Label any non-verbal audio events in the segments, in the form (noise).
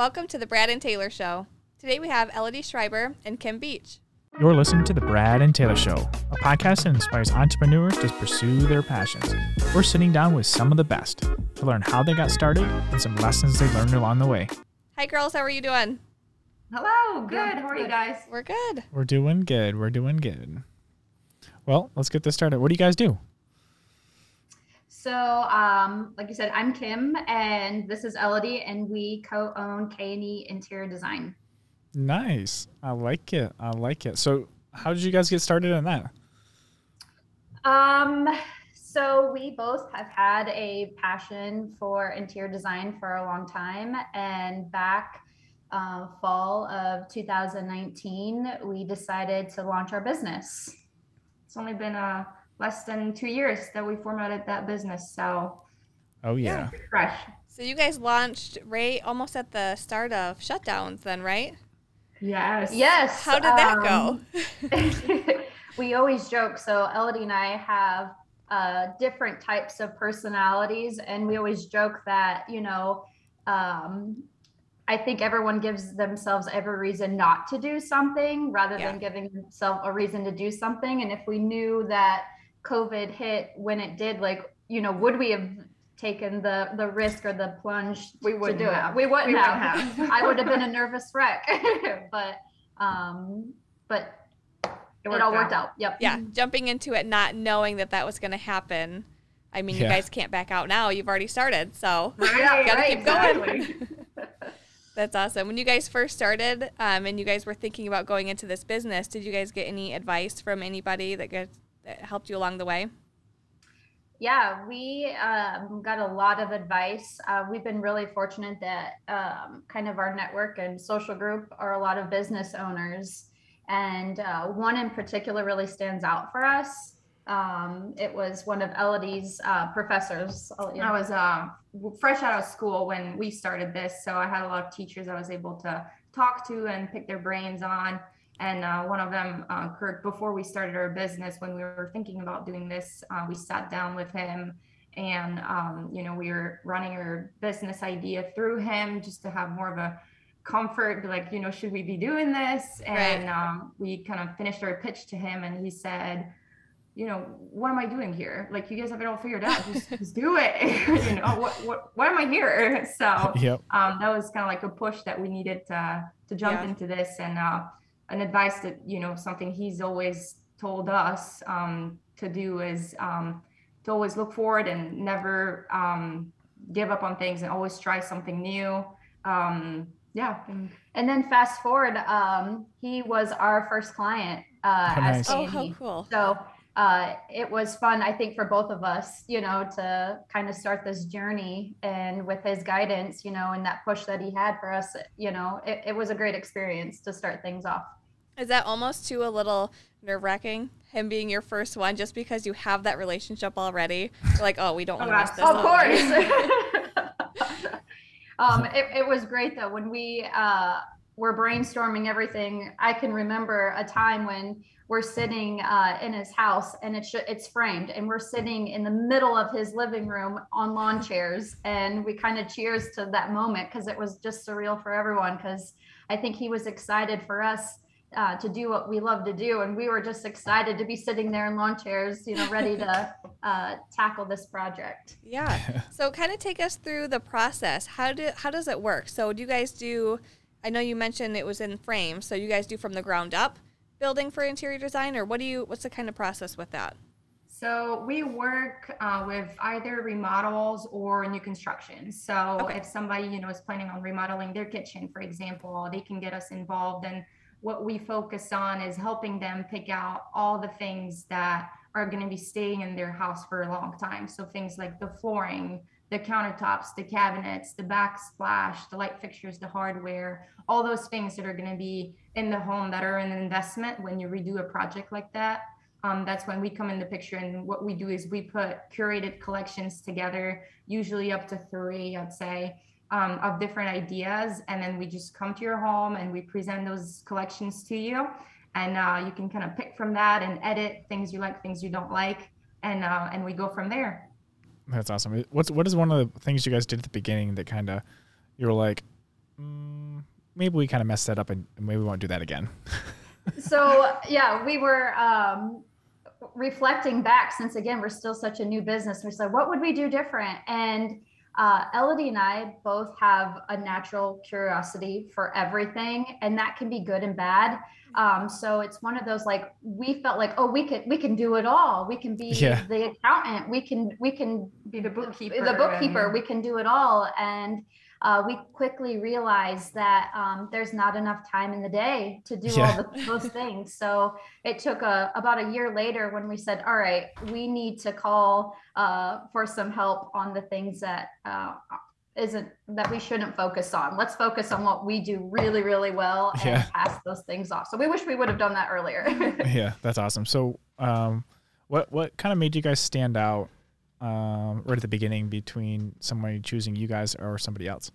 Welcome to the Brad and Taylor Show. Today we have Elodie Schreiber and Kim Beach. You're listening to The Brad and Taylor Show, a podcast that inspires entrepreneurs to pursue their passions. We're sitting down with some of the best to learn how they got started and some lessons they learned along the way. Hi, girls. How are you doing? Hello, good. How are you guys? We're good. We're doing good. We're doing good. Well, let's get this started. What do you guys do? So, um, like you said, I'm Kim, and this is Elodie, and we co-own K and E Interior Design. Nice. I like it. I like it. So, how did you guys get started in that? Um, so we both have had a passion for interior design for a long time, and back uh, fall of 2019, we decided to launch our business. It's only been uh, less than two years that we formatted that business, so Oh yeah. fresh. So you guys launched right almost at the start of shutdowns, then, right? Yes. Yes. How did that um, go? (laughs) (laughs) we always joke. So Elodie and I have uh, different types of personalities, and we always joke that you know, um, I think everyone gives themselves every reason not to do something rather Yeah. than giving themselves a reason to do something. And if we knew that COVID hit when it did, like you know, would we have taken the the risk or the plunge We wouldn't do have. it? We wouldn't We wouldn't have. have. (laughs) I would have been a (laughs) nervous wreck, (laughs) but um, but it, worked all worked out. out. Yep. yeah, jumping into it not knowing that that was going to happen. I mean, you guys can't back out now. You've already started, so Right, gotta right, keep going. exactly. that's awesome. When you guys first started, um, and you guys were thinking about going into this business, did you guys get any advice from anybody that, got, that helped you along the way? Yeah, we um, got a lot of advice. Uh, we've been really fortunate that um, kind of our network and social group are a lot of business owners. And uh, one in particular really stands out for us. Um, it was one of Elodie's uh, professors. I'll I was um, fresh out of school when we started this, so I had a lot of teachers I was able to talk to and pick their brains on. And uh, one of them, uh, Kurt, before we started our business, when we were thinking about doing this, uh, we sat down with him and, um, you know, we were running our business idea through him just to have more of a comfort, like, you know, should we be doing this? And um, we kind of finished our pitch to him and he said, you know, what am I doing here? Like, you guys have it all figured out. Just, (laughs) just do it. (laughs) you know, what, what, why am I here? So Yep. um, that was kind of like a push that we needed to to jump Yeah. into this and uh, an advice that you know something he's always told us um, to do is um, to always look forward and never um, give up on things and always try something new. Um, yeah, and And then fast forward, um, he was our first client uh, Oh, as nice. Oh, A&E. how cool. So uh, it was fun, I think, for both of us, you know, to kind of start this journey. And with his guidance, you know, and that push that he had for us, you know, it, it was a great experience to start things off. Is that almost too a little nerve wracking? Him being your first one, just because you have that relationship already. You're like, oh, we don't (laughs) want to miss this. Of course. (laughs) um, it, it was great though when we uh, were brainstorming everything. I can remember a time when we're sitting uh, in his house and it's it's framed, and we're sitting in the middle of his living room on lawn chairs, and we kind of cheers to that moment because it was just surreal for everyone. Because I think he was excited for us uh, to do what we love to do, and we were just excited to be sitting there in lawn chairs, you know, ready to (laughs) uh, tackle this project. Yeah. (laughs) So kind of take us through the process. How do how does it work? So do you guys do I know you mentioned it was in frames, so you guys do from the ground up building for interior design or what do you what's the kind of process with that? So we work uh, with either remodels or new construction. So Okay. if somebody you know is planning on remodeling their kitchen, for example, they can get us involved. And what we focus on is helping them pick out all the things that are going to be staying in their house for a long time. So things like the flooring, the countertops, the cabinets, the backsplash, the light fixtures, the hardware, all those things that are going to be in the home that are an investment when you redo a project like that um, that's when we come in the picture. And what we do is we put curated collections together, usually up to three, I'd say, um, of different ideas. And then we just come to your home and we present those collections to you. And uh, you can kind of pick from that and edit things you like, things you don't like. And, uh, and we go from there. That's awesome. What's what is one of the things you guys did at the beginning that kind of you were like, mm, maybe we kind of messed that up and maybe we won't do that again. (laughs) so yeah, we were um, reflecting back since again we're still such a new business. We said, what would we do different? And uh, Elodie and I both have a natural curiosity for everything, and that can be good and bad. Um, so it's one of those like we felt like, oh, we can we can do it all. We can be yeah. the accountant. We can we can be the bookkeeper. The bookkeeper. And... We can do it all. And uh, we quickly realized that um, there's not enough time in the day to do yeah. all the, those (laughs) things. So it took a, about a year later when we said, all right, we need to call uh, for some help on the things that uh, isn't that we shouldn't focus on. Let's focus on what we do really, really well and yeah. pass those things off. So we wish we would have done that earlier. (laughs) yeah, that's awesome. So, um, what what kind of made you guys stand out um, right at the beginning between somebody choosing you guys or somebody else?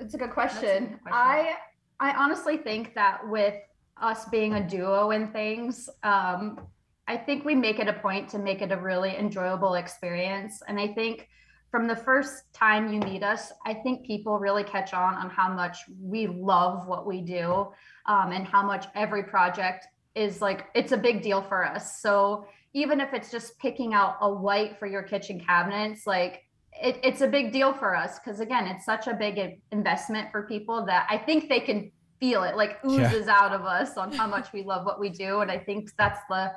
It's a good question. A good question. I I honestly think that with us being a duo in things, um, I think we make it a point to make it a really enjoyable experience. And I think from the first time you meet us, I think people really catch on on how much we love what we do um, and how much every project is like, it's a big deal for us. So even if it's just picking out a white for your kitchen cabinets, like it, it's a big deal for us because again, it's such a big investment for people that I think they can feel it like oozes yeah. out of us on how much we love what we do. And I think that's the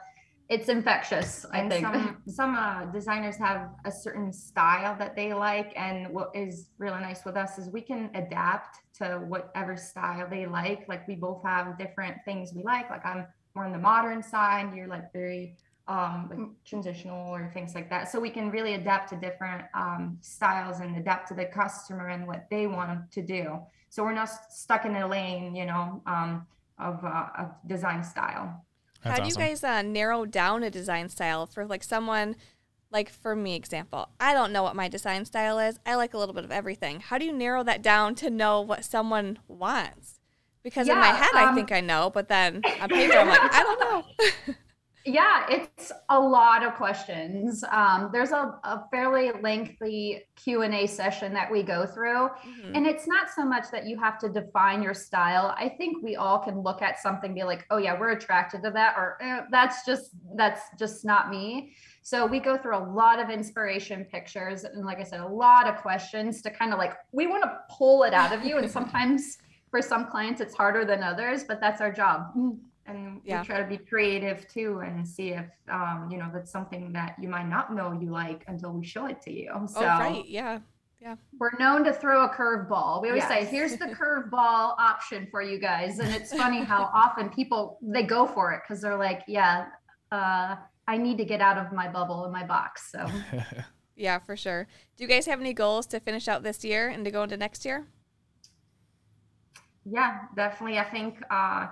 it's infectious i think some, (laughs) some uh, designers have a certain style that they like and what is really nice with us is we can adapt to whatever style they like like we both have different things we like like i'm more on the modern side you're like very um, like transitional or things like that. So we can really adapt to different um, styles and adapt to the customer and what they want to do. So we're not stuck in a lane, you know, um, of, uh, of design style. That's How do awesome. you guys uh, narrow down a design style for like someone, like for me, example? I don't know what my design style is. I like a little bit of everything. How do you narrow that down to know what someone wants? Because yeah, in my head, um, I think I know, but then on paper, I'm like, I don't know. (laughs) Yeah, it's a lot of questions. Um, there's a, a, fairly lengthy Q and A session that we go through, mm-hmm. and it's not so much that you have to define your style. I think we all can look at something, be like, "Oh yeah, we're attracted to that," or eh, "That's just that's just not me." So we go through a lot of inspiration pictures, and like I said, a lot of questions to kind of like we want to pull it out of you, and (laughs) sometimes for some clients it's harder than others, but that's our job and yeah. we try to be creative too and see if um, you know that's something that you might not know you like until we show it to you. Oh, so oh, right. Yeah. Yeah. we're known to throw a curveball. We always yes. say here's the (laughs) curveball option for you guys. And it's funny how (laughs) often people they go for it because they're like yeah uh, i need to get out of my bubble in my box. So (laughs) yeah for sure. Do you guys have any goals to finish out this year and to go into next year? Yeah definitely. I think uh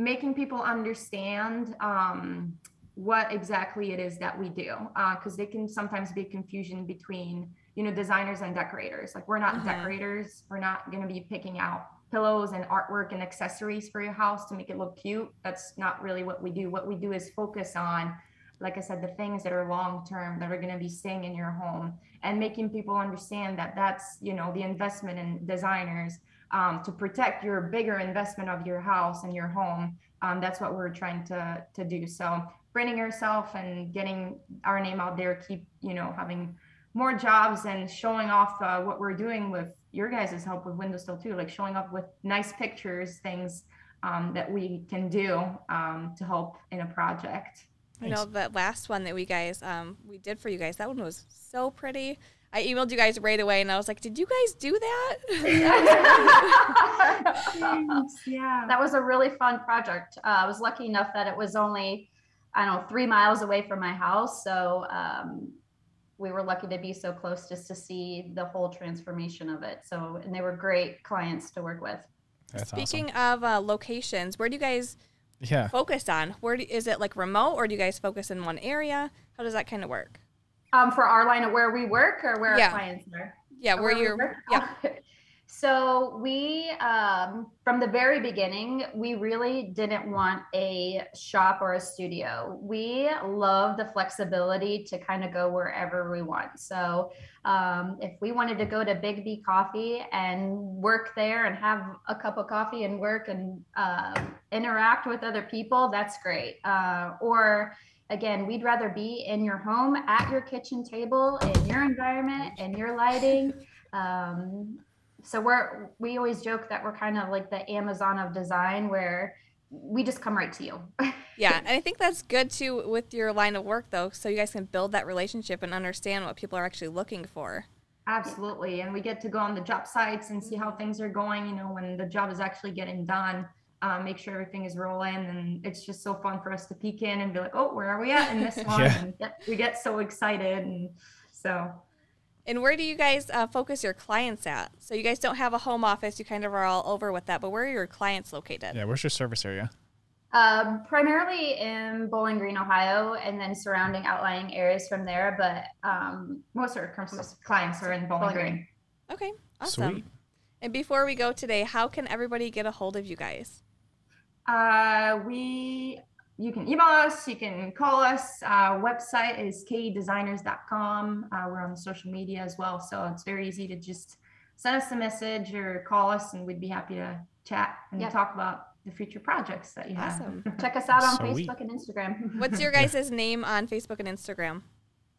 making people understand um, what exactly it is that we do because uh, they can sometimes be confusion between you know designers and decorators. Like we're not mm-hmm. decorators. We're not going to be picking out pillows and artwork and accessories for your house to make it look cute. That's not really what we do. What we do is focus on like i said the things that are long term that are going to be staying in your home and making people understand that that's you know the investment in designers um, to protect your bigger investment of your house and your home. Um, that's what we're trying to to do. So branding yourself and getting our name out there, keep you know having more jobs and showing off uh, what we're doing with your guys' help with Windows Still too, like showing up with nice pictures, things um, that we can do um, to help in a project. You know that last one that we guys um, we did for you guys. That one was so pretty. I emailed you guys right away and I was like, did you guys do that? (laughs) (laughs) yeah. That was a really fun project. Uh, I was lucky enough that it was only, I don't know, three miles away from my house. So um, we were lucky to be so close just to see the whole transformation of it. So, and they were great clients to work with. That's Speaking awesome. of uh, locations, where do you guys yeah. focus on? Where do, is it like remote or do you guys focus in one area? How does that kind of work? Um, for our line of where we work or where yeah. our clients are. Yeah, where, where you're. Yeah. (laughs) So we, um, from the very beginning, we really didn't want a shop or a studio. We love the flexibility to kind of go wherever we want. So um, if we wanted to go to Biggby Coffee and work there and have a cup of coffee and work and uh, interact with other people, that's great. Uh, or again, we'd rather be in your home at your kitchen table in your environment and your lighting. Um, so we're we always joke that we're kind of like the Amazon of design where we just come right to you. (laughs) yeah, and I think that's good too with your line of work though, so you guys can build that relationship and understand what people are actually looking for. Absolutely, and we get to go on the job sites and see how things are going. You know, when the job is actually getting done, um, make sure everything is rolling, and it's just so fun for us to peek in and be like, "Oh, where are we at in this (laughs) one?" yeah. And we get so excited, and so and where do you guys uh, focus your clients at? So you guys don't have a home office; you kind of are all over with that. But where are your clients located? Yeah, where's your service area? Um, primarily in Bowling Green, Ohio, and then surrounding outlying areas from there. But um, most of our clients are in Bowling, Bowling Green. Green. Okay, awesome. Sweet. And before we go today, how can everybody get a hold of you guys? Uh, we you can email us, you can call us. Our website is kedesigners.com. Uh, we're on social media as well. So it's very easy to just send us a message or call us, and we'd be happy to chat and yep. talk about the future projects that you awesome. have. (laughs) Check us out on Sweet. Facebook and Instagram. (laughs) What's your guys' name on Facebook and Instagram?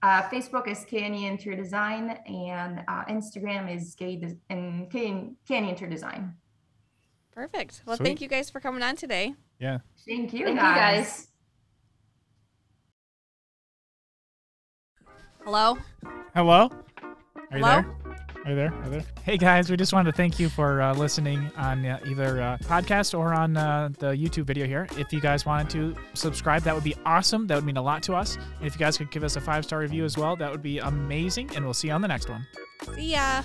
Uh, Facebook is Canny Interior Design, and uh, Instagram is K De- and Canny Design. Perfect. Well, Sweet. thank you guys for coming on today. Yeah. Thank you, Thank guys. you guys. Hello? Hello? Are you there? Are you there? Are you there? Hey guys, we just wanted to thank you for uh, listening on uh, either uh, podcast or on uh, the YouTube video here. If you guys wanted to subscribe, that would be awesome. That would mean a lot to us. And if you guys could give us a five star review as well, that would be amazing. And we'll see you on the next one. See ya.